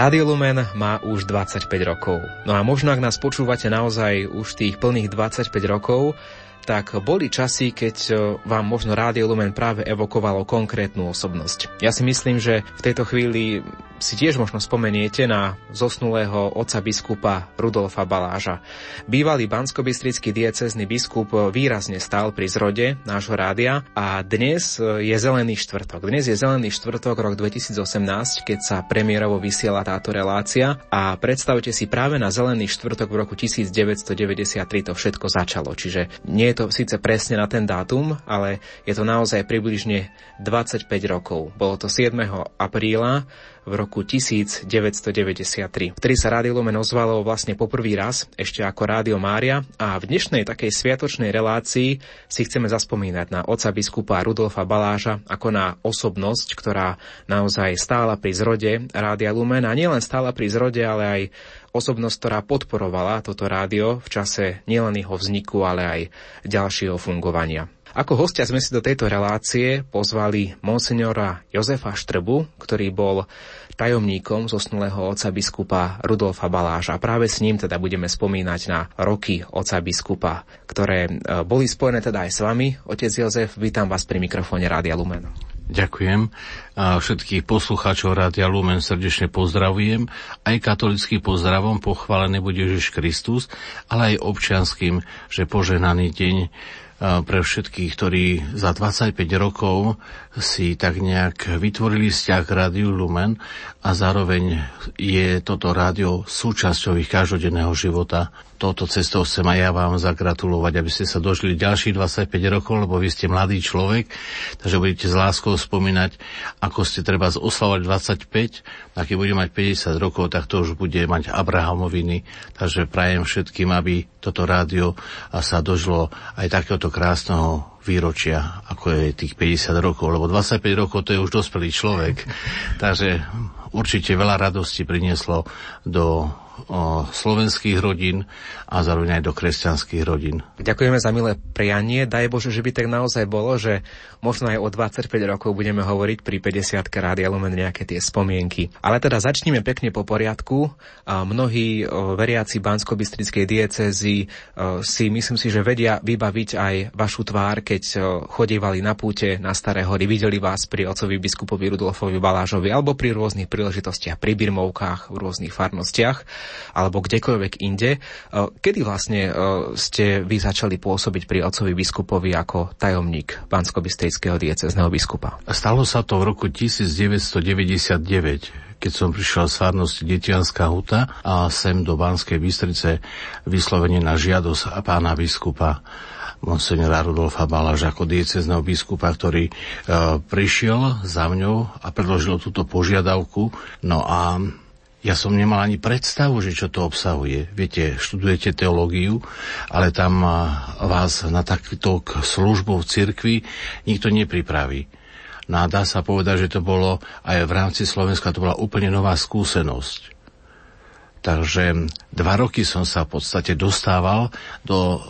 Rádio Lumen má už 25 rokov. No a možno, ak nás počúvate naozaj už tých plných 25 rokov, tak boli časy, keď e, vám možno Rádio Lumen práve evokovalo konkrétnu osobnosť. Ja si myslím, že v tejto chvíli si tiež možno spomeniete na zosnulého otca biskupa Rudolfa Baláža. Bývalý banskobistrický diecezny biskup výrazne stál pri zrode nášho rádia a dnes je zelený štvrtok. Dnes je zelený štvrtok rok 2018, keď sa premiérovo vysiela táto relácia a predstavte si práve na zelený štvrtok v roku 1993 to všetko začalo. Čiže nie je to síce presne na ten dátum, ale je to naozaj približne 25 rokov. Bolo to 7. apríla v roku 1993, ktorý sa Rádio Lumen ozvalo vlastne poprvý raz, ešte ako Rádio Mária a v dnešnej takej sviatočnej relácii si chceme zaspomínať na oca biskupa Rudolfa Baláža ako na osobnosť, ktorá naozaj stála pri zrode Rádia Lumen a nielen stála pri zrode, ale aj osobnosť, ktorá podporovala toto rádio v čase nielen jeho vzniku, ale aj ďalšieho fungovania. Ako hostia sme si do tejto relácie pozvali monsignora Jozefa Štrbu, ktorý bol tajomníkom zosnulého oca biskupa Rudolfa Baláža. A práve s ním teda budeme spomínať na roky oca biskupa, ktoré e, boli spojené teda aj s vami. Otec Jozef, vítam vás pri mikrofóne Rádia Lumen. Ďakujem. A všetkých poslucháčov Rádia Lumen srdečne pozdravujem. Aj katolický pozdravom pochválený bude Ježiš Kristus, ale aj občianským, že poženaný deň pre všetkých, ktorí za 25 rokov si tak nejak vytvorili vzťah k Rádiu Lumen a zároveň je toto rádio súčasťou každodenného života touto cestou chcem aj ja vám zagratulovať, aby ste sa dožili ďalších 25 rokov, lebo vy ste mladý človek, takže budete s láskou spomínať, ako ste treba oslavovať 25, a keď bude mať 50 rokov, tak to už bude mať Abrahamoviny. Takže prajem všetkým, aby toto rádio sa dožilo aj takéhoto krásneho výročia, ako je tých 50 rokov, lebo 25 rokov to je už dospelý človek. Takže určite veľa radosti prinieslo do slovenských rodín a zároveň aj do kresťanských rodín. Ďakujeme za milé prianie. Daj Bože, že by tak naozaj bolo, že možno aj o 25 rokov budeme hovoriť pri 50 Rádia Lumen nejaké tie spomienky. Ale teda začneme pekne po poriadku. Mnohí veriaci bansko diecezy si myslím si, že vedia vybaviť aj vašu tvár, keď chodívali na púte na Staré hory, videli vás pri ocovi biskupovi Rudolfovi Balážovi alebo pri rôznych príležitostiach, pri birmovkách v rôznych farnostiach alebo kdekoľvek inde. E, kedy vlastne e, ste vy začali pôsobiť pri otcovi biskupovi ako tajomník Bansko-Bistrického diecezneho biskupa? Stalo sa to v roku 1999 keď som prišiel z farnosti Detianská huta a sem do Banskej Bystrice vyslovene na žiadosť pána biskupa monsignora Rudolfa Baláža ako diecezného biskupa, ktorý e, prišiel za mňou a predložil túto požiadavku. No a ja som nemal ani predstavu, že čo to obsahuje. Viete, študujete teológiu, ale tam vás na takúto službu v cirkvi nikto nepripraví. No a dá sa povedať, že to bolo aj v rámci Slovenska, to bola úplne nová skúsenosť. Takže dva roky som sa v podstate dostával do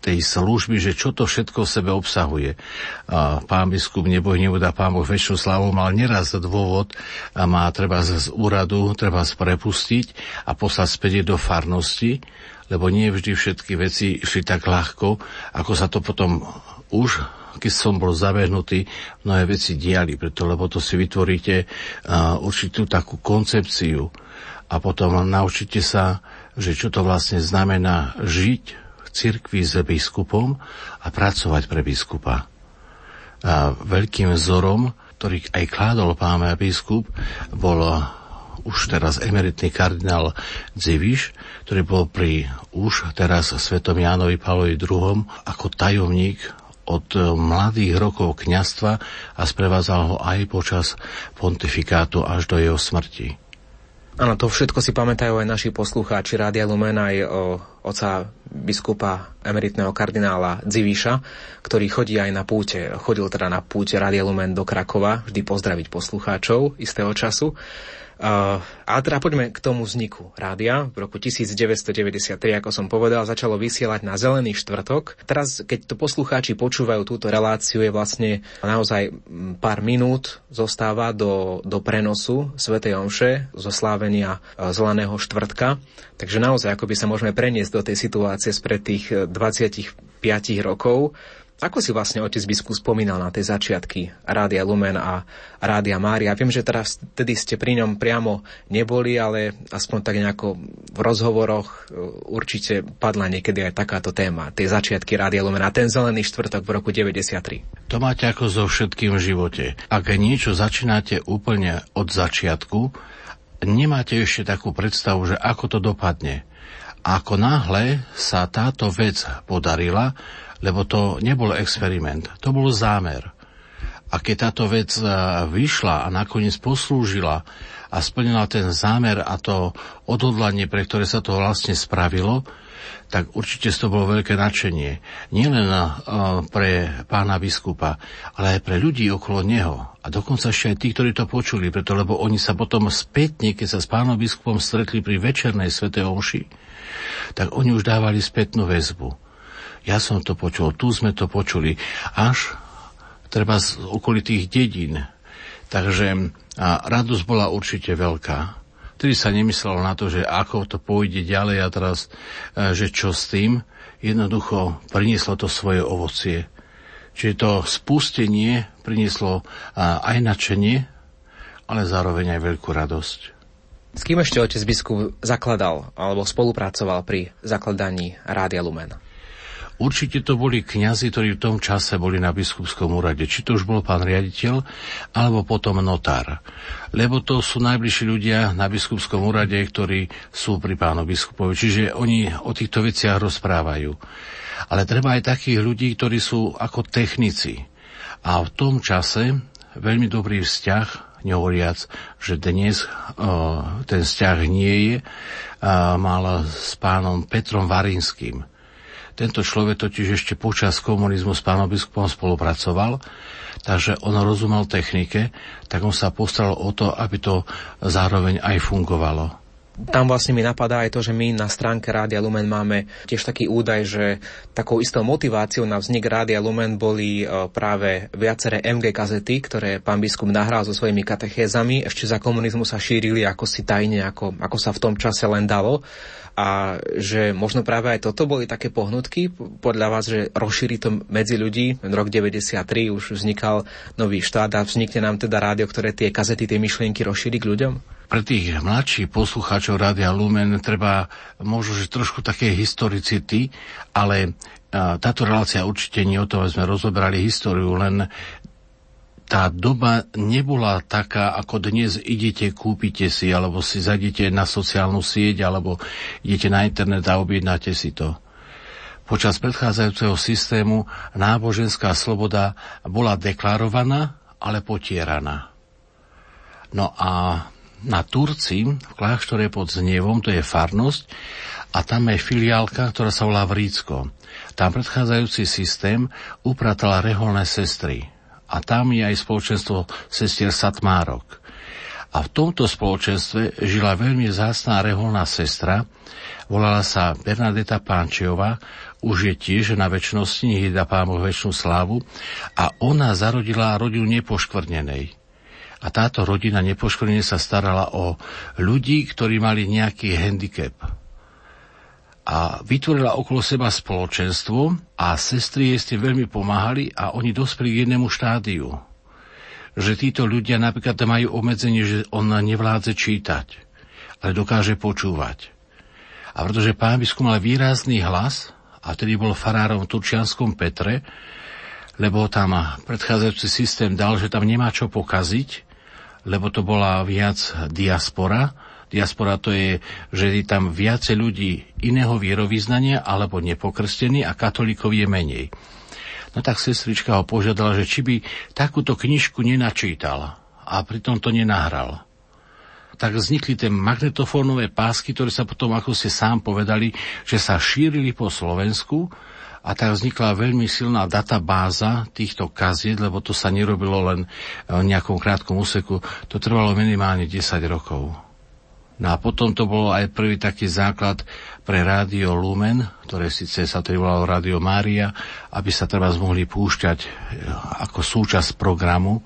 tej služby, že čo to všetko v sebe obsahuje. A pán biskup neboj nebudá pán Boh väčšinu slavu mal neraz dôvod a má treba z úradu treba prepustiť a poslať späť do farnosti, lebo nie vždy všetky veci šli tak ľahko, ako sa to potom už keď som bol zabehnutý, mnohé veci diali, preto, lebo to si vytvoríte uh, určitú takú koncepciu a potom naučíte sa, že čo to vlastne znamená žiť cirkvi s biskupom a pracovať pre biskupa. A veľkým vzorom, ktorý aj kládol pán biskup, bol už teraz emeritný kardinál Dziviš, ktorý bol pri už teraz svetom Jánovi Pavlovi II ako tajomník od mladých rokov kňastva a sprevádzal ho aj počas pontifikátu až do jeho smrti. Áno, to všetko si pamätajú aj naši poslucháči Rádia Lumen aj o oca biskupa emeritného kardinála Dzivíša, ktorý chodí aj na púte. Chodil teda na púte Rádia Lumen do Krakova, vždy pozdraviť poslucháčov istého času. Uh, ale teda poďme k tomu vzniku rádia. V roku 1993, ako som povedal, začalo vysielať na Zelený štvrtok. Teraz, keď to poslucháči počúvajú túto reláciu, je vlastne naozaj pár minút zostáva do, do prenosu Svetej Omše zo slávenia e, Zeleného štvrtka. Takže naozaj, ako by sa môžeme preniesť do tej situácie spred tých 25 rokov. Ako si vlastne otec biskup spomínal na tie začiatky Rádia Lumen a Rádia Mária? Viem, že teraz vtedy ste pri ňom priamo neboli, ale aspoň tak nejako v rozhovoroch e, určite padla niekedy aj takáto téma. Tie začiatky Rádia Lumen a ten zelený štvrtok v roku 93. To máte ako so všetkým v živote. Ak niečo začínate úplne od začiatku, nemáte ešte takú predstavu, že ako to dopadne. Ako náhle sa táto vec podarila, lebo to nebol experiment, to bol zámer. A keď táto vec e, vyšla a nakoniec poslúžila a splnila ten zámer a to odhodlanie, pre ktoré sa to vlastne spravilo, tak určite to bolo veľké nadšenie. Nielen uh, pre pána biskupa, ale aj pre ľudí okolo neho. A dokonca ešte aj tí, ktorí to počuli, preto lebo oni sa potom spätne, keď sa s pánom biskupom stretli pri večernej svete omši, tak oni už dávali spätnú väzbu ja som to počul, tu sme to počuli, až treba z okolitých dedín. Takže a radosť bola určite veľká. Vtedy sa nemyslelo na to, že ako to pôjde ďalej a teraz, e, že čo s tým. Jednoducho prinieslo to svoje ovocie. Čiže to spustenie prinieslo aj načenie, ale zároveň aj veľkú radosť. S kým ešte otec biskup zakladal alebo spolupracoval pri zakladaní Rádia Lumen? Určite to boli kňazi, ktorí v tom čase boli na biskupskom úrade. Či to už bol pán riaditeľ, alebo potom notár. Lebo to sú najbližší ľudia na biskupskom úrade, ktorí sú pri pánu biskupovi. Čiže oni o týchto veciach rozprávajú. Ale treba aj takých ľudí, ktorí sú ako technici. A v tom čase veľmi dobrý vzťah nehovoriac, že dnes o, ten vzťah nie je, a, mal s pánom Petrom Varinským. Tento človek totiž ešte počas komunizmu s pánom biskupom spolupracoval, takže on rozumel technike, tak on sa postaral o to, aby to zároveň aj fungovalo. Tam vlastne mi napadá aj to, že my na stránke Rádia Lumen máme tiež taký údaj, že takou istou motiváciou na vznik Rádia Lumen boli e, práve viaceré MG kazety, ktoré pán biskup nahral so svojimi katechézami. Ešte za komunizmu sa šírili ako si tajne, ako, ako sa v tom čase len dalo a že možno práve aj toto boli také pohnutky podľa vás, že rozšíri to medzi ľudí. Rok 93 už vznikal nový štát a vznikne nám teda rádio, ktoré tie kazety, tie myšlienky rozšíri k ľuďom? Pre tých mladších poslucháčov Rádia Lumen treba možno, že trošku také historicity, ale táto relácia určite nie o tom, sme rozobrali históriu, len tá doba nebola taká, ako dnes idete, kúpite si, alebo si zajdete na sociálnu sieť, alebo idete na internet a objednáte si to. Počas predchádzajúceho systému náboženská sloboda bola deklarovaná, ale potieraná. No a na Turci, v kláštore pod Znievom, to je farnosť, a tam je filiálka, ktorá sa volá Vrícko. Tam predchádzajúci systém upratala reholné sestry a tam je aj spoločenstvo sestier Satmárok. A v tomto spoločenstve žila veľmi zásná reholná sestra, volala sa Bernadeta Pánčiová, už je tiež na väčšnosti, nech dá pámu väčšinu slávu, a ona zarodila rodinu nepoškvrnenej. A táto rodina nepoškvrnenej sa starala o ľudí, ktorí mali nejaký handicap a vytvorila okolo seba spoločenstvo a sestry jej s tým veľmi pomáhali a oni dospeli k jednému štádiu. Že títo ľudia napríklad majú obmedzenie, že on nevládze čítať, ale dokáže počúvať. A pretože pán biskup mal výrazný hlas, a tedy bol farárom v Turčianskom Petre, lebo tam predchádzajúci systém dal, že tam nemá čo pokaziť, lebo to bola viac diaspora, Diaspora to je, že je tam viacej ľudí iného vierovýznania alebo nepokrstení a katolíkov je menej. No tak sestrička ho požiadala, že či by takúto knižku nenačítal a pritom to nenahral. Tak vznikli tie magnetofónové pásky, ktoré sa potom, ako ste sám povedali, že sa šírili po Slovensku a tak vznikla veľmi silná databáza týchto kaziet, lebo to sa nerobilo len v nejakom krátkom úseku, to trvalo minimálne 10 rokov. No a potom to bolo aj prvý taký základ pre Rádio Lumen, ktoré síce sa to volalo Rádio Mária, aby sa treba mohli púšťať e, ako súčasť programu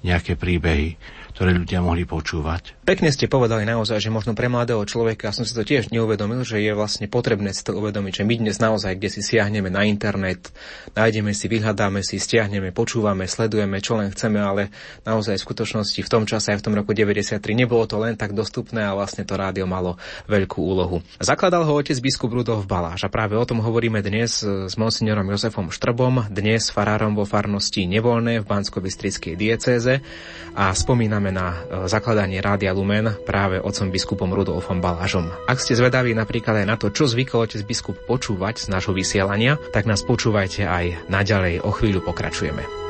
nejaké príbehy ktoré ľudia mohli počúvať. Pekne ste povedali naozaj, že možno pre mladého človeka, som si to tiež neuvedomil, že je vlastne potrebné si to uvedomiť, že my dnes naozaj, kde si siahneme na internet, nájdeme si, vyhľadáme si, stiahneme, počúvame, sledujeme, čo len chceme, ale naozaj v skutočnosti v tom čase aj v tom roku 93 nebolo to len tak dostupné a vlastne to rádio malo veľkú úlohu. Zakladal ho otec biskup Rudolf Baláš a práve o tom hovoríme dnes s monsignorom Jozefom Štrbom, dnes farárom vo farnosti Nevolné v bansko diecéze a spomíname na e, zakladanie Rádia Lumen práve otcom biskupom Rudolfom Balážom. Ak ste zvedaví napríklad aj na to, čo zvykol otec biskup počúvať z nášho vysielania, tak nás počúvajte aj naďalej. O chvíľu pokračujeme.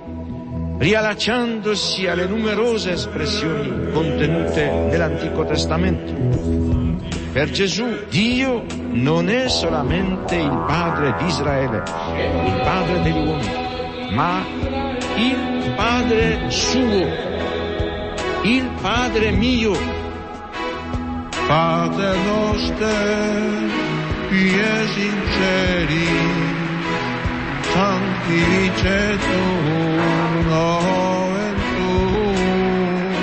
riallacciandosi alle numerose espressioni contenute nell'Antico Testamento. Per Gesù Dio non è solamente il Padre di Israele, il Padre degli uomini, ma il Padre suo, il Padre mio. Padre nostro, pies in cieli, nomen tuum,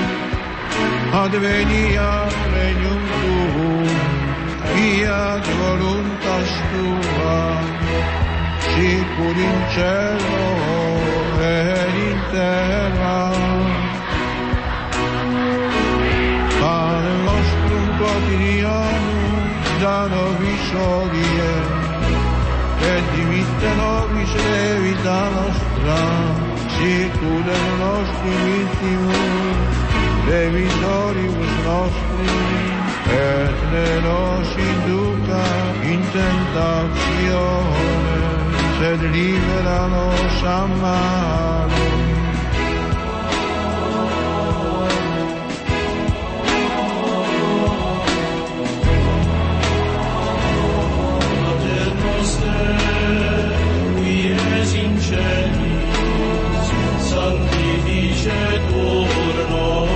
adveniat regnum tuum, fiat voluntas tua, sicur in cielo et in terra. Pane nostrum quotidianum, da nobis hodie, et dimitte nobis levita nostra, sicur et nostri vittimus, debitoribus nostri, et ne nos induca in tentationes, sed libera nos a malo.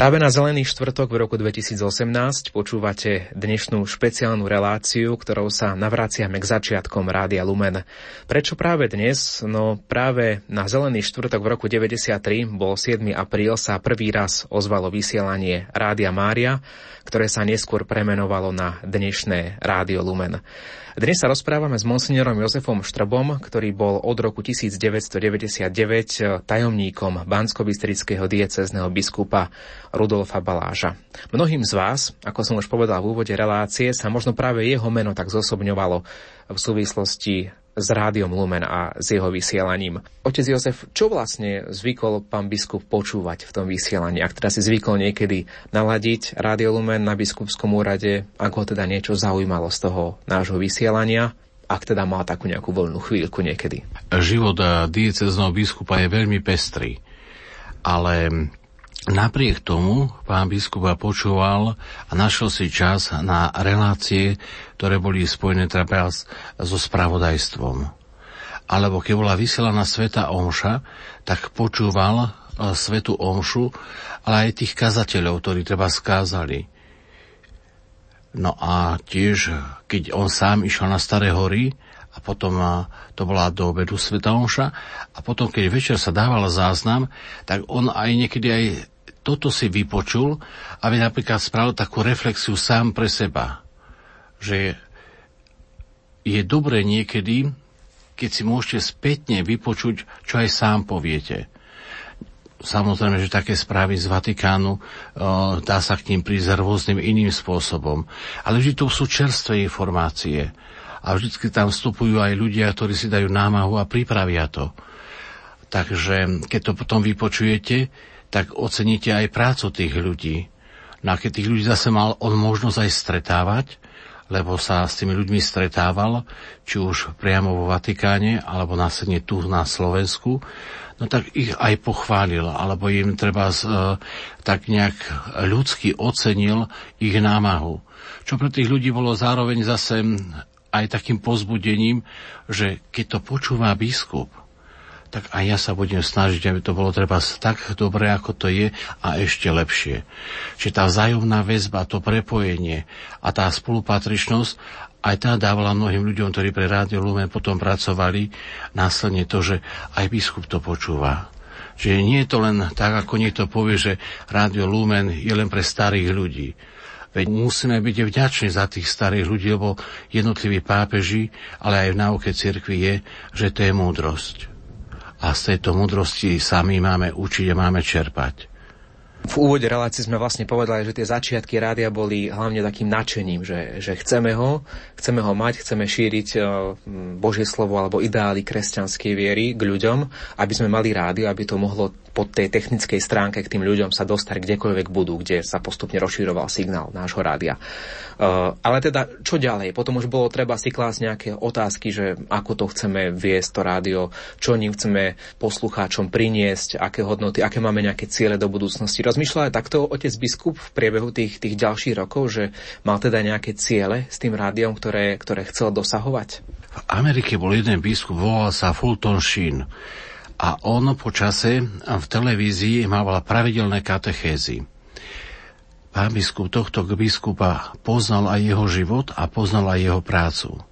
Práve na Zelený štvrtok v roku 2018 počúvate dnešnú špeciálnu reláciu, ktorou sa navraciame k začiatkom Rádia Lumen. Prečo práve dnes? No práve na Zelený štvrtok v roku 93 bol 7. apríl sa prvý raz ozvalo vysielanie Rádia Mária, ktoré sa neskôr premenovalo na dnešné Rádio Lumen. Dnes sa rozprávame s monsignorom Jozefom Štrbom, ktorý bol od roku 1999 tajomníkom Bansko-Bystrického diecezneho biskupa Rudolfa Baláža. Mnohým z vás, ako som už povedal v úvode relácie, sa možno práve jeho meno tak zosobňovalo v súvislosti s rádiom Lumen a s jeho vysielaním. Otec Jozef, čo vlastne zvykol pán biskup počúvať v tom vysielaní? Ak teda si zvykol niekedy naladiť rádio Lumen na biskupskom úrade, ak ho teda niečo zaujímalo z toho nášho vysielania, ak teda mal takú nejakú voľnú chvíľku niekedy. Život diecezného biskupa je veľmi pestrý, ale Napriek tomu pán biskupa počúval a našiel si čas na relácie, ktoré boli spojené treba so spravodajstvom. Alebo keď bola vysielaná Sveta Omša, tak počúval e, Svetu Omšu, ale aj tých kazateľov, ktorí treba skázali. No a tiež, keď on sám išiel na Staré hory, a potom e, to bola do obedu Sveta Omša a potom, keď večer sa dával záznam, tak on aj niekedy aj toto si vypočul, aby napríklad spravil takú reflexiu sám pre seba. Že je dobre niekedy, keď si môžete spätne vypočuť, čo aj sám poviete. Samozrejme, že také správy z Vatikánu, o, dá sa k ním prísť rôznym iným spôsobom. Ale vždy to sú čerstvé informácie. A vždy tam vstupujú aj ľudia, ktorí si dajú námahu a pripravia to. Takže keď to potom vypočujete, tak oceníte aj prácu tých ľudí. No a keď tých ľudí zase mal on možnosť aj stretávať, lebo sa s tými ľuďmi stretával, či už priamo vo Vatikáne, alebo následne tu na Slovensku, no tak ich aj pochválil, alebo im treba z, e, tak nejak ľudsky ocenil ich námahu. Čo pre tých ľudí bolo zároveň zase aj takým pozbudením, že keď to počúva biskup, tak aj ja sa budem snažiť, aby to bolo treba tak dobre, ako to je a ešte lepšie. Čiže tá vzájomná väzba, to prepojenie a tá spolupatričnosť aj tá dávala mnohým ľuďom, ktorí pre Rádio Lumen potom pracovali, následne to, že aj biskup to počúva. Čiže nie je to len tak, ako niekto povie, že Rádio Lumen je len pre starých ľudí. Veď musíme byť vďační za tých starých ľudí, lebo jednotliví pápeži, ale aj v náuke cirkvi je, že to je múdrosť a z tejto mudrosti sami máme učiť a máme čerpať. V úvode relácie sme vlastne povedali, že tie začiatky rádia boli hlavne takým nadšením, že, že chceme ho, chceme ho mať, chceme šíriť e, Božie slovo alebo ideály kresťanskej viery k ľuďom, aby sme mali rádio, aby to mohlo po tej technickej stránke k tým ľuďom sa dostať kdekoľvek budú, kde sa postupne rozširoval signál nášho rádia. Uh, ale teda, čo ďalej? Potom už bolo treba si klásť nejaké otázky, že ako to chceme viesť to rádio, čo ním chceme poslucháčom priniesť, aké hodnoty, aké máme nejaké ciele do budúcnosti. Rozmýšľal aj takto otec biskup v priebehu tých, tých ďalších rokov, že mal teda nejaké ciele s tým rádiom, ktoré, ktoré chcel dosahovať? V Amerike bol jeden biskup, volal sa Fulton Sheen a on po čase v televízii mával pravidelné katechézy. Pán biskup tohto biskupa poznal aj jeho život a poznal aj jeho prácu.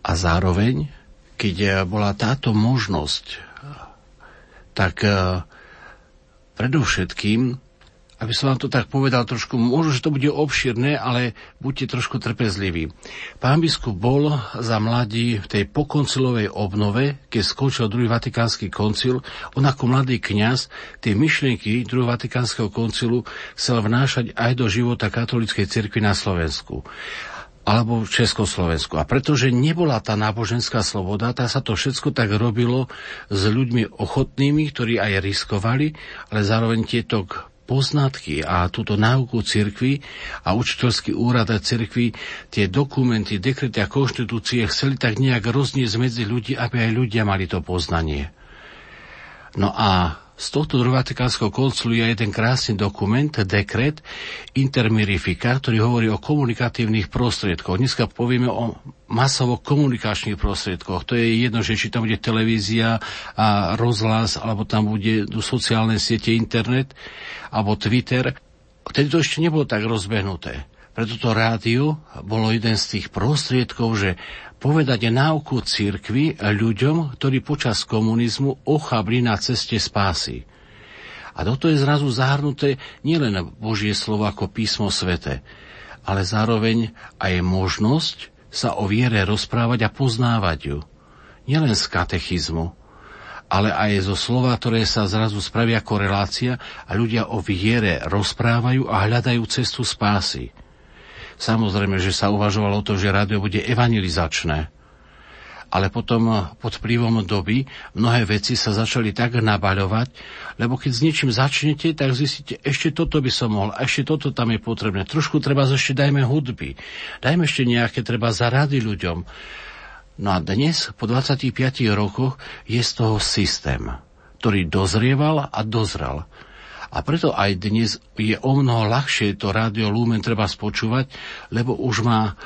A zároveň, keď bola táto možnosť, tak eh, predovšetkým aby som vám to tak povedal trošku, možno, že to bude obširné, ale buďte trošku trpezliví. Pán biskup bol za mladí v tej pokoncilovej obnove, keď skončil druhý vatikánsky koncil, on ako mladý kňaz tie myšlienky druhého vatikánskeho koncilu chcel vnášať aj do života katolíckej cirkvi na Slovensku alebo v Československu. A pretože nebola tá náboženská sloboda, tá sa to všetko tak robilo s ľuďmi ochotnými, ktorí aj riskovali, ale zároveň tieto poznatky a túto náuku cirkvi a učiteľský úrad a cirkvi tie dokumenty, dekrety a konštitúcie chceli tak nejak rozniesť medzi ľudí, aby aj ľudia mali to poznanie. No a z tohto Vatikánskeho koncilu je jeden krásny dokument, dekret Intermirifika, ktorý hovorí o komunikatívnych prostriedkoch. Dneska povieme o masovo komunikačných prostriedkoch. To je jedno, že či tam bude televízia a rozhlas, alebo tam bude sociálne siete, internet, alebo Twitter. Vtedy to ešte nebolo tak rozbehnuté. Preto to rádio bolo jeden z tých prostriedkov, že povedať náuku cirkvi ľuďom, ktorí počas komunizmu ochabli na ceste spásy. A toto je zrazu zahrnuté nielen Božie slovo ako písmo svete, ale zároveň aj možnosť sa o viere rozprávať a poznávať ju. Nielen z katechizmu, ale aj zo slova, ktoré sa zrazu spravia ako relácia a ľudia o viere rozprávajú a hľadajú cestu spásy. Samozrejme, že sa uvažovalo o to, že rádio bude evangelizačné. Ale potom pod vplyvom doby mnohé veci sa začali tak nabaľovať, lebo keď s niečím začnete, tak zistíte, ešte toto by som mohol, ešte toto tam je potrebné. Trošku treba ešte dajme hudby, dajme ešte nejaké treba zarady ľuďom. No a dnes, po 25 rokoch, je z toho systém, ktorý dozrieval a dozrel. A preto aj dnes je o mnoho ľahšie to rádio Lumen treba spočúvať, lebo už má,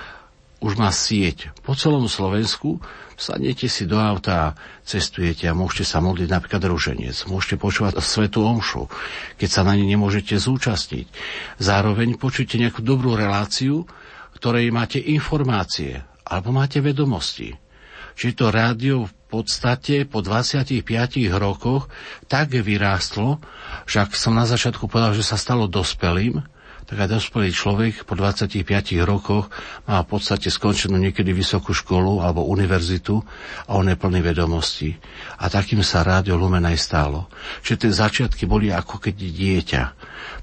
už má sieť. Po celom Slovensku sadnete si do auta, cestujete a môžete sa modliť napríklad ruženec, môžete počúvať Svetu Omšu, keď sa na ne nemôžete zúčastniť. Zároveň počujete nejakú dobrú reláciu, ktorej máte informácie alebo máte vedomosti. Čiže to rádio v podstate po 25 rokoch tak vyrástlo, že ak som na začiatku povedal, že sa stalo dospelým, tak aj dospelý človek po 25 rokoch má v podstate skončenú niekedy vysokú školu alebo univerzitu a on je plný vedomostí. A takým sa rádio Lumen aj stálo. Čiže tie začiatky boli ako keď dieťa.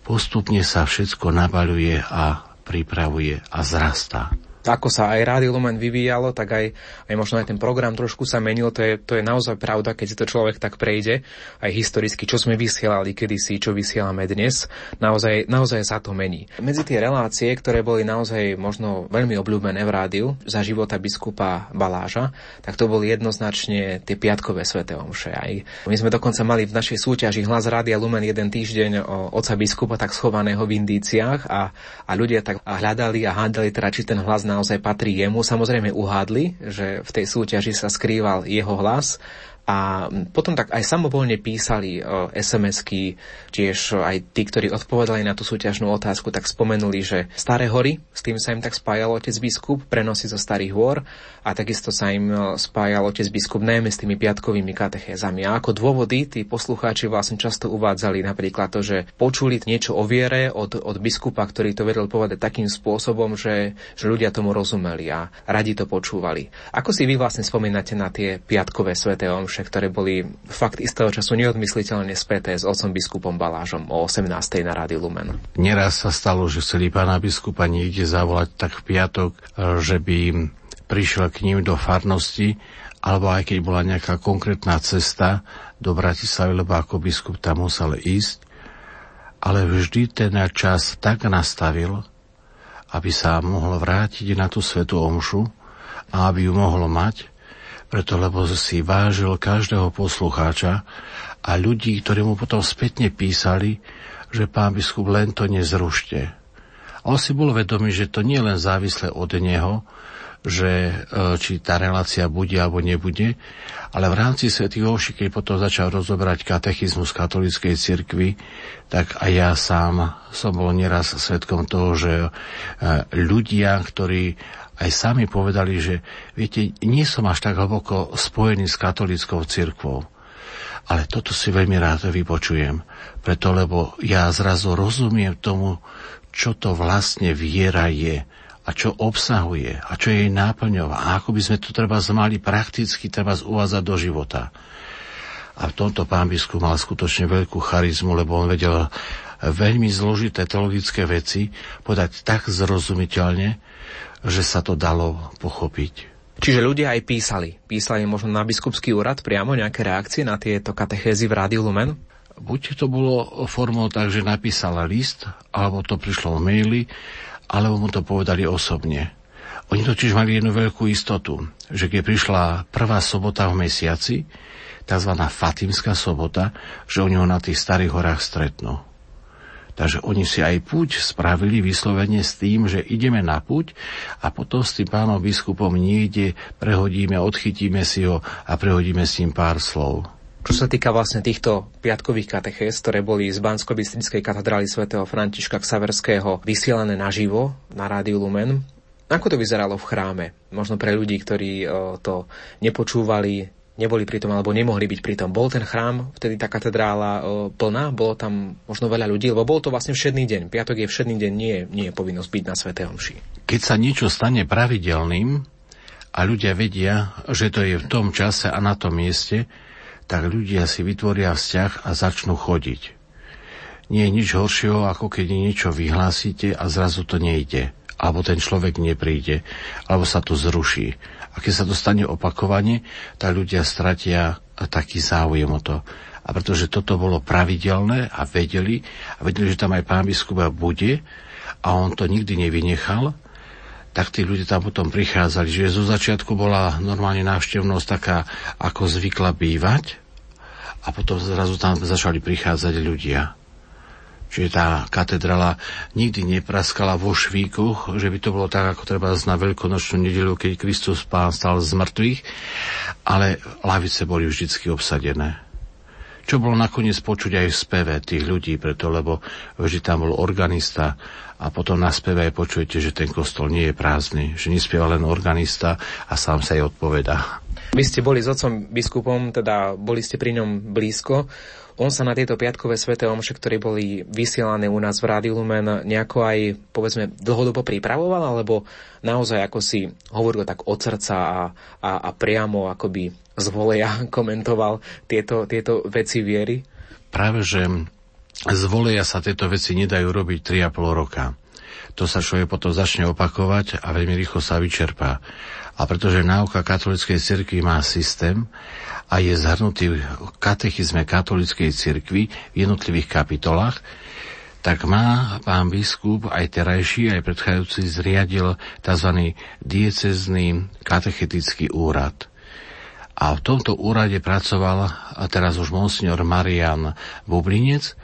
Postupne sa všetko nabaľuje a pripravuje a zrastá ako sa aj Rádio Lumen vyvíjalo, tak aj, aj možno aj ten program trošku sa menil. To je, to je naozaj pravda, keď si to človek tak prejde, aj historicky, čo sme vysielali kedysi, čo vysielame dnes. Naozaj, naozaj sa to mení. Medzi tie relácie, ktoré boli naozaj možno veľmi obľúbené v rádiu za života biskupa Baláža, tak to boli jednoznačne tie piatkové sveté omše. Aj my sme dokonca mali v našej súťaži Hlas Rádia Lumen jeden týždeň o oca biskupa tak schovaného v Indíciách a, a ľudia tak hľadali a hádali teda, či ten hlas naozaj patrí jemu. Samozrejme uhádli, že v tej súťaži sa skrýval jeho hlas a potom tak aj samovolne písali SMS-ky, tiež aj tí, ktorí odpovedali na tú súťažnú otázku, tak spomenuli, že Staré hory, s tým sa im tak spájal otec biskup, prenosy zo Starých hôr a takisto sa im spájal otec biskup najmä s tými piatkovými katechézami. A ako dôvody tí poslucháči vlastne často uvádzali napríklad to, že počuli niečo o viere od, od biskupa, ktorý to vedel povedať takým spôsobom, že, že ľudia tomu rozumeli a radi to počúvali. Ako si vy vlastne spomínate na tie piatkové sveté omše? Omše, ktoré boli fakt istého času neodmysliteľne späté s otcom biskupom Balážom o 18. na Rádiu Lumen. Neraz sa stalo, že chceli pána biskupa niekde zavolať tak v piatok, že by prišiel k ním do farnosti alebo aj keď bola nejaká konkrétna cesta do Bratislavy, lebo ako biskup tam musel ísť, ale vždy ten čas tak nastavil, aby sa mohol vrátiť na tú svetú omšu a aby ju mohol mať, preto lebo si vážil každého poslucháča a ľudí, ktorí mu potom spätne písali, že pán biskup len to nezrušte. A on si bol vedomý, že to nie je len závislé od neho, že e, či tá relácia bude alebo nebude, ale v rámci Svetých Omší, keď potom začal rozoberať katechizmus katolíckej cirkvi, tak aj ja sám som bol nieraz svetkom toho, že e, ľudia, ktorí aj sami povedali, že viete, nie som až tak hlboko spojený s katolíckou cirkvou. Ale toto si veľmi rád vypočujem, preto lebo ja zrazu rozumiem tomu, čo to vlastne viera je a čo obsahuje a čo je jej náplňov a ako by sme to treba mali prakticky treba uvádzať do života. A v tomto pán biskup mal skutočne veľkú charizmu, lebo on vedel veľmi zložité teologické veci podať tak zrozumiteľne, že sa to dalo pochopiť. Čiže ľudia aj písali. Písali možno na biskupský úrad priamo nejaké reakcie na tieto katechézy v Rádiu Lumen? Buď to bolo formou tak, že napísala list, alebo to prišlo v maili, alebo mu to povedali osobne. Oni totiž mali jednu veľkú istotu, že keď prišla prvá sobota v mesiaci, tzv. Fatimská sobota, že oni ho na tých starých horách stretnú. Takže oni si aj púť spravili vyslovene s tým, že ideme na púť a potom s tým pánom biskupom niekde prehodíme, odchytíme si ho a prehodíme s ním pár slov. Čo sa týka vlastne týchto piatkových katechés, ktoré boli z bansko katedrály svätého Františka Ksaverského vysielané naživo na Rádiu Lumen, ako to vyzeralo v chráme? Možno pre ľudí, ktorí to nepočúvali, neboli pri tom alebo nemohli byť pri tom. Bol ten chrám, vtedy tá katedrála e, plná, bolo tam možno veľa ľudí, lebo bol to vlastne všedný deň. Piatok je všedný deň, nie, nie je povinnosť byť na Svete Homši. Keď sa niečo stane pravidelným a ľudia vedia, že to je v tom čase a na tom mieste, tak ľudia si vytvoria vzťah a začnú chodiť. Nie je nič horšieho, ako keď niečo vyhlásite a zrazu to nejde alebo ten človek nepríde, alebo sa to zruší. A keď sa to stane opakovane, tak ľudia stratia taký záujem o to. A pretože toto bolo pravidelné a vedeli, a vedeli, že tam aj pán biskupa bude, a on to nikdy nevynechal, tak tí ľudia tam potom prichádzali. Že zo začiatku bola normálne návštevnosť taká, ako zvykla bývať, a potom zrazu tam začali prichádzať ľudia. Čiže tá katedrála nikdy nepraskala vo švíkoch, že by to bolo tak, ako treba na veľkonočnú nedelu, keď Kristus pán stal z mŕtvych, ale lavice boli vždy obsadené. Čo bolo nakoniec počuť aj v speve tých ľudí, preto lebo vždy tam bol organista a potom na speve aj počujete, že ten kostol nie je prázdny, že nespieva len organista a sám sa jej odpovedá. Vy ste boli s otcom biskupom, teda boli ste pri ňom blízko. On sa na tieto piatkové sveté omše, ktoré boli vysielané u nás v Rádiu Lumen, nejako aj, povedzme, dlhodobo pripravoval, alebo naozaj ako si hovoril tak od srdca a, a, a priamo akoby z voleja komentoval tieto, tieto veci viery? Práve, že z voleja sa tieto veci nedajú robiť 3,5 roka. To sa človek potom začne opakovať a veľmi rýchlo sa vyčerpá. A pretože náuka katolíckej cirkvi má systém a je zhrnutý v katechizme katolíckej cirkvi v jednotlivých kapitolách, tak má pán biskup aj terajší, aj predchádzajúci zriadil tzv. diecezný katechetický úrad. A v tomto úrade pracoval teraz už monsignor Marian Bublinec,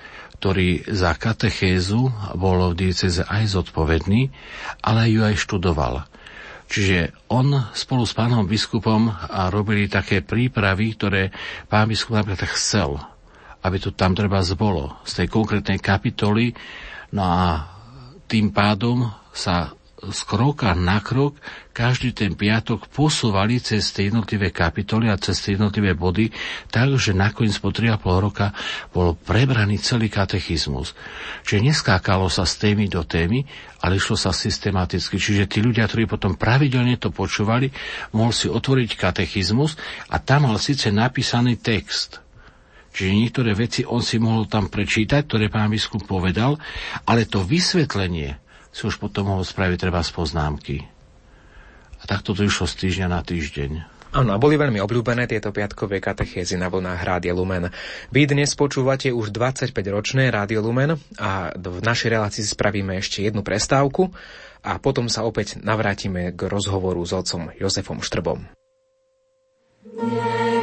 ktorý za katechézu bol v dieceze aj zodpovedný, ale ju aj študoval. Čiže on spolu s pánom biskupom robili také prípravy, ktoré pán biskup napríklad chcel, aby to tam treba zbolo z tej konkrétnej kapitoly. No a tým pádom sa z kroka na krok každý ten piatok posúvali cez tie jednotlivé kapitoly a cez tie jednotlivé body, takže nakoniec po 3,5 roka bol prebraný celý katechizmus. Čiže neskákalo sa z témy do témy, ale išlo sa systematicky. Čiže tí ľudia, ktorí potom pravidelne to počúvali, mohol si otvoriť katechizmus a tam mal síce napísaný text, Čiže niektoré veci on si mohol tam prečítať, ktoré pán biskup povedal, ale to vysvetlenie si už potom mohol spraviť treba z poznámky. A takto to išlo z týždňa na týždeň. Áno, boli veľmi obľúbené tieto piatkové katechézy na vlnách Rádia Lumen. Vy dnes počúvate už 25-ročné Rádio Lumen a v našej relácii spravíme ešte jednu prestávku a potom sa opäť navrátime k rozhovoru s otcom Jozefom Štrbom. Yeah.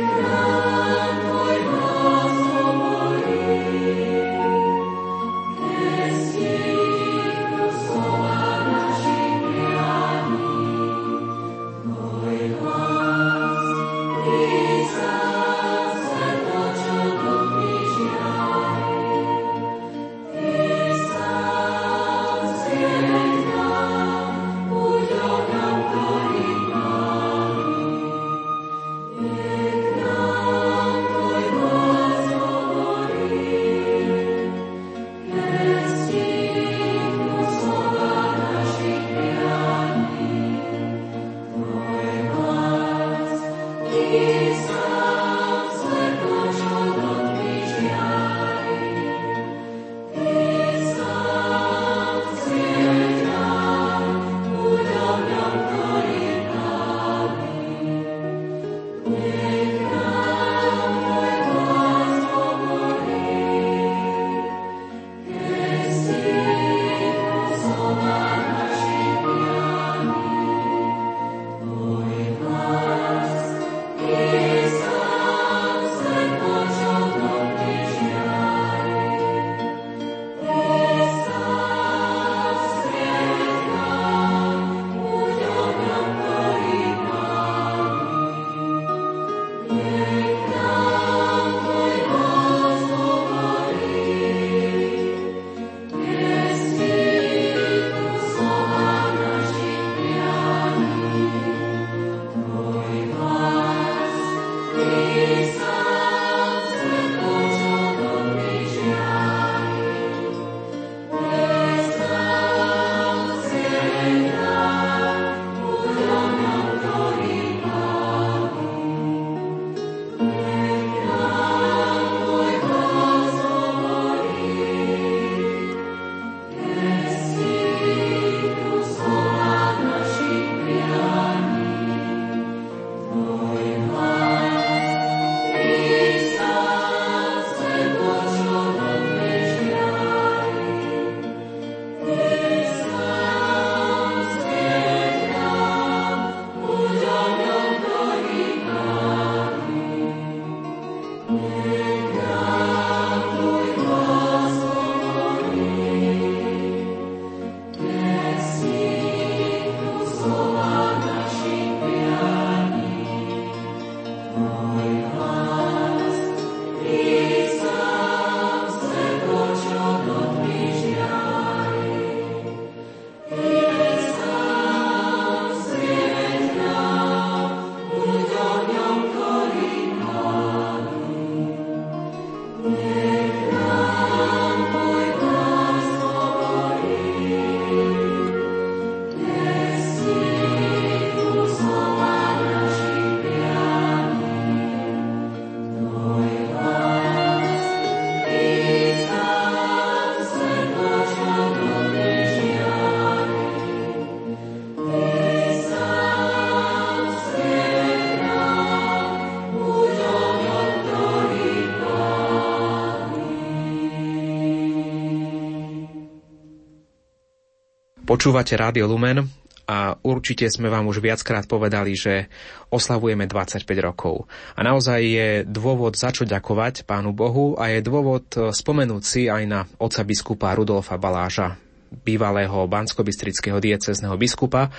Počúvate Rádio Lumen a určite sme vám už viackrát povedali, že oslavujeme 25 rokov. A naozaj je dôvod za čo ďakovať Pánu Bohu a je dôvod spomenúť si aj na oca biskupa Rudolfa Baláža, bývalého banskobistrického diecezneho biskupa,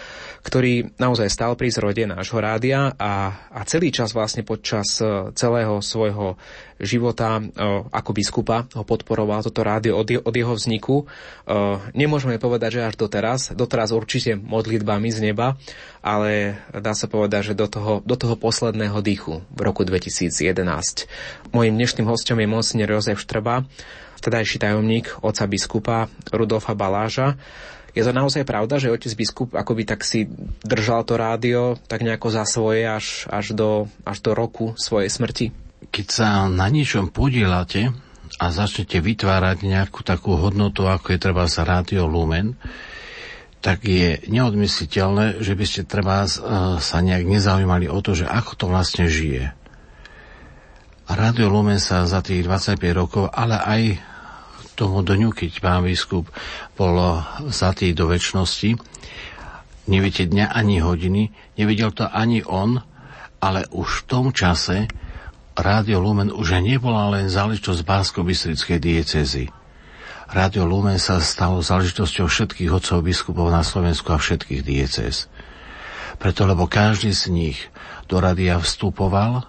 ktorý naozaj stal pri zrode nášho rádia a, a celý čas vlastne počas e, celého svojho života e, ako biskupa ho podporoval toto rádio od, od jeho vzniku. E, nemôžeme povedať, že až doteraz, doteraz určite modlitbami z neba, ale dá sa povedať, že do toho, do toho posledného dýchu v roku 2011. Mojím dnešným hostom je monsignor Jozef Štrba, vtedajší tajomník oca biskupa Rudolfa Baláža. Je to naozaj pravda, že otec biskup akoby tak si držal to rádio tak nejako za svoje až, až, do, až do roku svojej smrti? Keď sa na niečom podielate a začnete vytvárať nejakú takú hodnotu, ako je treba za rádio Lumen, tak je neodmysliteľné, že by ste treba sa nejak nezaujímali o to, že ako to vlastne žije. Radio Lumen sa za tých 25 rokov, ale aj tomu dňu, keď pán biskup bol zatý do väčšnosti, neviete dňa ani hodiny, nevidel to ani on, ale už v tom čase Rádio Lumen už nebola len záležitosť bánsko bystrickej diecezy. Rádio Lumen sa stalo záležitosťou všetkých otcov biskupov na Slovensku a všetkých diecez. Preto, lebo každý z nich do radia vstupoval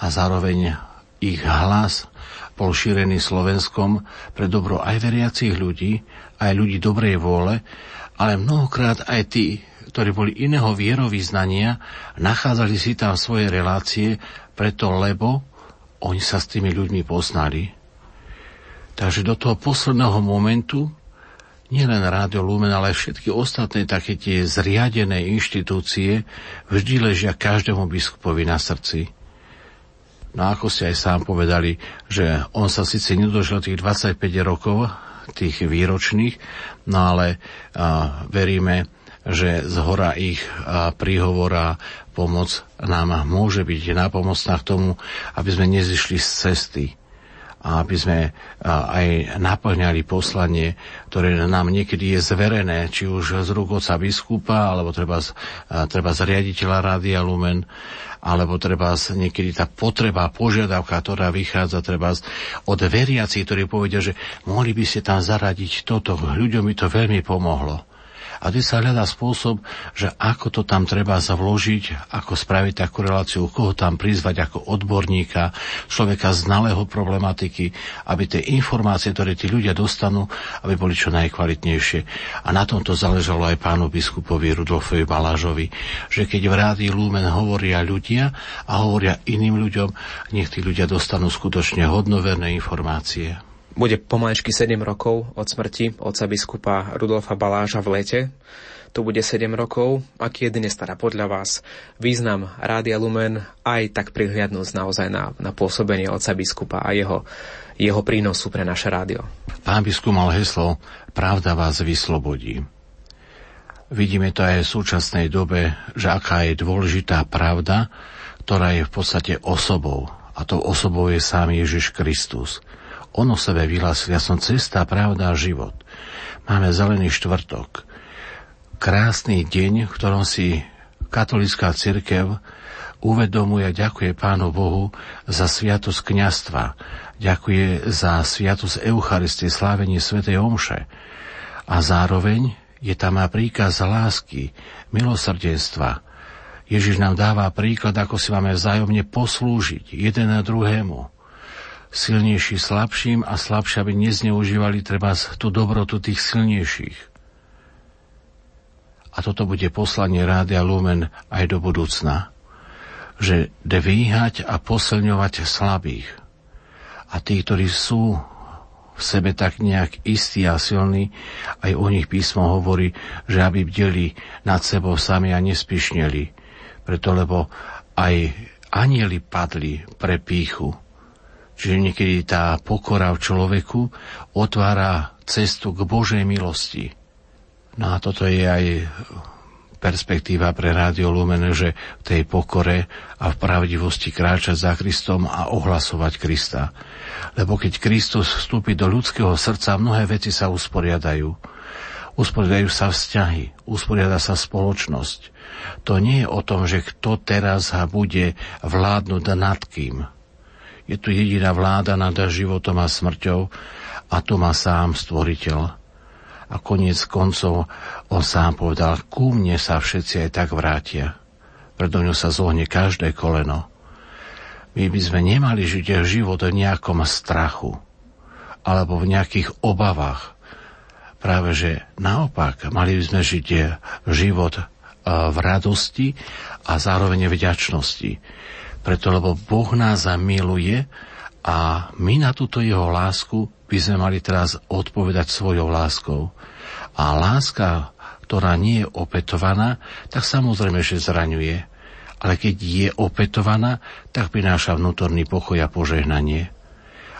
a zároveň ich hlas bol šírený Slovenskom pre dobro aj veriacich ľudí, aj ľudí dobrej vôle, ale mnohokrát aj tí, ktorí boli iného vierovýznania, nachádzali si tam svoje relácie, preto lebo oni sa s tými ľuďmi poznali. Takže do toho posledného momentu nielen Rádio Lumen, ale všetky ostatné také tie zriadené inštitúcie vždy ležia každému biskupovi na srdci. No ako ste aj sám povedali, že on sa síce nedožil tých 25 rokov, tých výročných, no ale a, veríme, že z hora ich príhovora pomoc nám môže byť nápomocná k tomu, aby sme nezišli z cesty a aby sme aj naplňali poslanie, ktoré nám niekedy je zverené, či už z rúk oca biskupa, alebo treba z, treba z riaditeľa Rádia Lumen, alebo treba z, niekedy tá potreba, požiadavka, ktorá vychádza treba z, od veriaci, ktorí povedia, že mohli by ste tam zaradiť toto, ľuďom by to veľmi pomohlo. A ty sa hľadá spôsob, že ako to tam treba zavložiť, ako spraviť takú reláciu, koho tam prizvať ako odborníka, človeka znalého problematiky, aby tie informácie, ktoré tí ľudia dostanú, aby boli čo najkvalitnejšie. A na tomto záležalo aj pánu biskupovi Rudolfovi Balážovi, že keď v rádi Lumen hovoria ľudia a hovoria iným ľuďom, nech tí ľudia dostanú skutočne hodnoverné informácie. Bude pomalečky 7 rokov od smrti otca biskupa Rudolfa Baláža v lete. To bude 7 rokov. Aký je dnes teda podľa vás význam Rádia Lumen aj tak prihliadnúť naozaj na, na pôsobenie otca biskupa a jeho, jeho prínosu pre naše rádio? Pán biskup mal heslo Pravda vás vyslobodí. Vidíme to aj v súčasnej dobe, že aká je dôležitá pravda, ktorá je v podstate osobou. A tou osobou je sám Ježiš Kristus. On o sebe vyhlásil, ja som cesta, pravda a život. Máme zelený štvrtok. Krásny deň, v ktorom si katolická cirkev uvedomuje a ďakuje Pánu Bohu za sviatosť kniastva. Ďakuje za sviatosť Eucharistie, slávenie Svetej Omše. A zároveň je tam aj príkaz lásky, milosrdenstva. Ježiš nám dáva príklad, ako si máme vzájomne poslúžiť jeden na druhému silnejší slabším a slabšie, aby nezneužívali treba tú dobrotu tých silnejších. A toto bude poslanie Rádia Lumen aj do budúcna, že dvíhať a posilňovať slabých. A tí, ktorí sú v sebe tak nejak istí a silní, aj o nich písmo hovorí, že aby bdeli nad sebou sami a nespišneli. Preto, lebo aj anieli padli pre píchu Čiže niekedy tá pokora v človeku otvára cestu k Božej milosti. No a toto je aj perspektíva pre Rádio Lumen, že v tej pokore a v pravdivosti kráčať za Kristom a ohlasovať Krista. Lebo keď Kristus vstúpi do ľudského srdca, mnohé veci sa usporiadajú. Usporiadajú sa vzťahy, usporiada sa spoločnosť. To nie je o tom, že kto teraz bude vládnuť nad kým, je tu jediná vláda nad životom a smrťou a to má sám stvoriteľ. A koniec koncov on sám povedal, ku mne sa všetci aj tak vrátia. Predo ňu sa zohne každé koleno. My by sme nemali žiť život v nejakom strachu alebo v nejakých obavách. Práve že naopak, mali by sme žiť život eh, v radosti a zároveň v vďačnosti preto lebo Boh nás zamiluje a my na túto jeho lásku by sme mali teraz odpovedať svojou láskou. A láska, ktorá nie je opetovaná, tak samozrejme, že zraňuje. Ale keď je opetovaná, tak prináša vnútorný pokoj a požehnanie.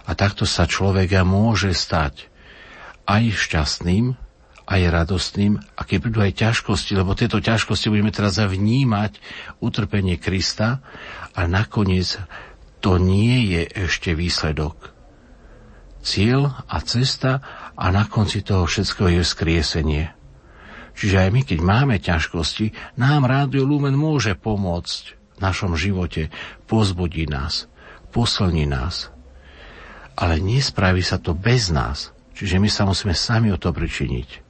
A takto sa človeka môže stať aj šťastným, aj radostným a keď prídu aj ťažkosti, lebo tieto ťažkosti budeme teraz vnímať utrpenie Krista a nakoniec to nie je ešte výsledok. Cieľ a cesta a na konci toho všetkého je skriesenie. Čiže aj my, keď máme ťažkosti, nám Rádio Lumen môže pomôcť v našom živote, pozbudí nás, poslní nás. Ale nespraví sa to bez nás. Čiže my sa musíme sami o to pričiniť.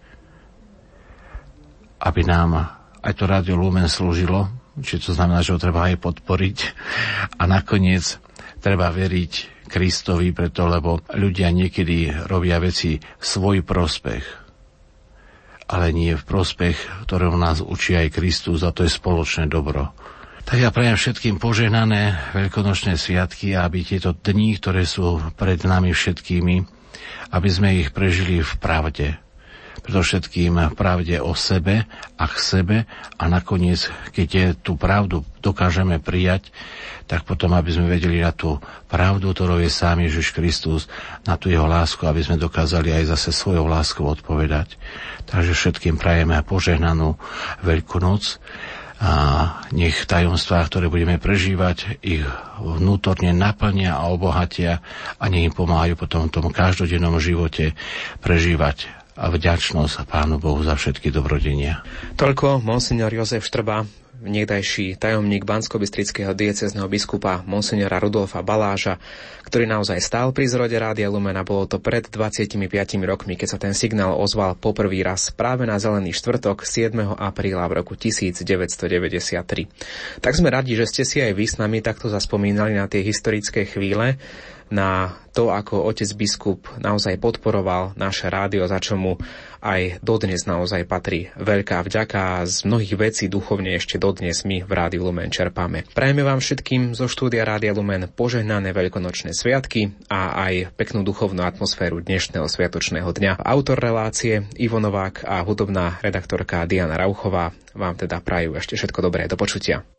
Aby nám aj to Rádio Lumen slúžilo, či to znamená, že ho treba aj podporiť. A nakoniec treba veriť Kristovi, preto lebo ľudia niekedy robia veci svoj prospech, ale nie v prospech, ktorého nás učí aj Kristus a to je spoločné dobro. Tak ja prajem všetkým požehnané veľkonočné sviatky, aby tieto dni, ktoré sú pred nami všetkými, aby sme ich prežili v pravde. Predovšetkým pravde o sebe a k sebe a nakoniec, keď je tú pravdu dokážeme prijať, tak potom, aby sme vedeli na tú pravdu, ktorou je sám Ježiš Kristus, na tú jeho lásku, aby sme dokázali aj zase svojou láskou odpovedať. Takže všetkým prajeme požehnanú Veľkú noc a nech tajomstvá, ktoré budeme prežívať, ich vnútorne naplnia a obohatia a nech im pomáhajú potom v tom každodennom živote prežívať a vďačnosť Pánu Bohu za všetky dobrodenia. Toľko monsignor Jozef Štrba, niekdajší tajomník bansko-bystrického diecezneho biskupa monsignora Rudolfa Baláža, ktorý naozaj stál pri zrode Rádia Lumena. Bolo to pred 25 rokmi, keď sa ten signál ozval poprvý raz práve na Zelený štvrtok 7. apríla v roku 1993. Tak sme radi, že ste si aj vy s nami takto zaspomínali na tie historické chvíle, na to, ako otec biskup naozaj podporoval naše rádio, za čo mu aj dodnes naozaj patrí veľká vďaka a z mnohých vecí duchovne ešte dodnes my v Rádiu Lumen čerpáme. Prajeme vám všetkým zo štúdia Rádia Lumen požehnané veľkonočné sviatky a aj peknú duchovnú atmosféru dnešného sviatočného dňa. Autor relácie Ivo Novák a hudobná redaktorka Diana Rauchová vám teda prajú ešte všetko dobré. Do počutia.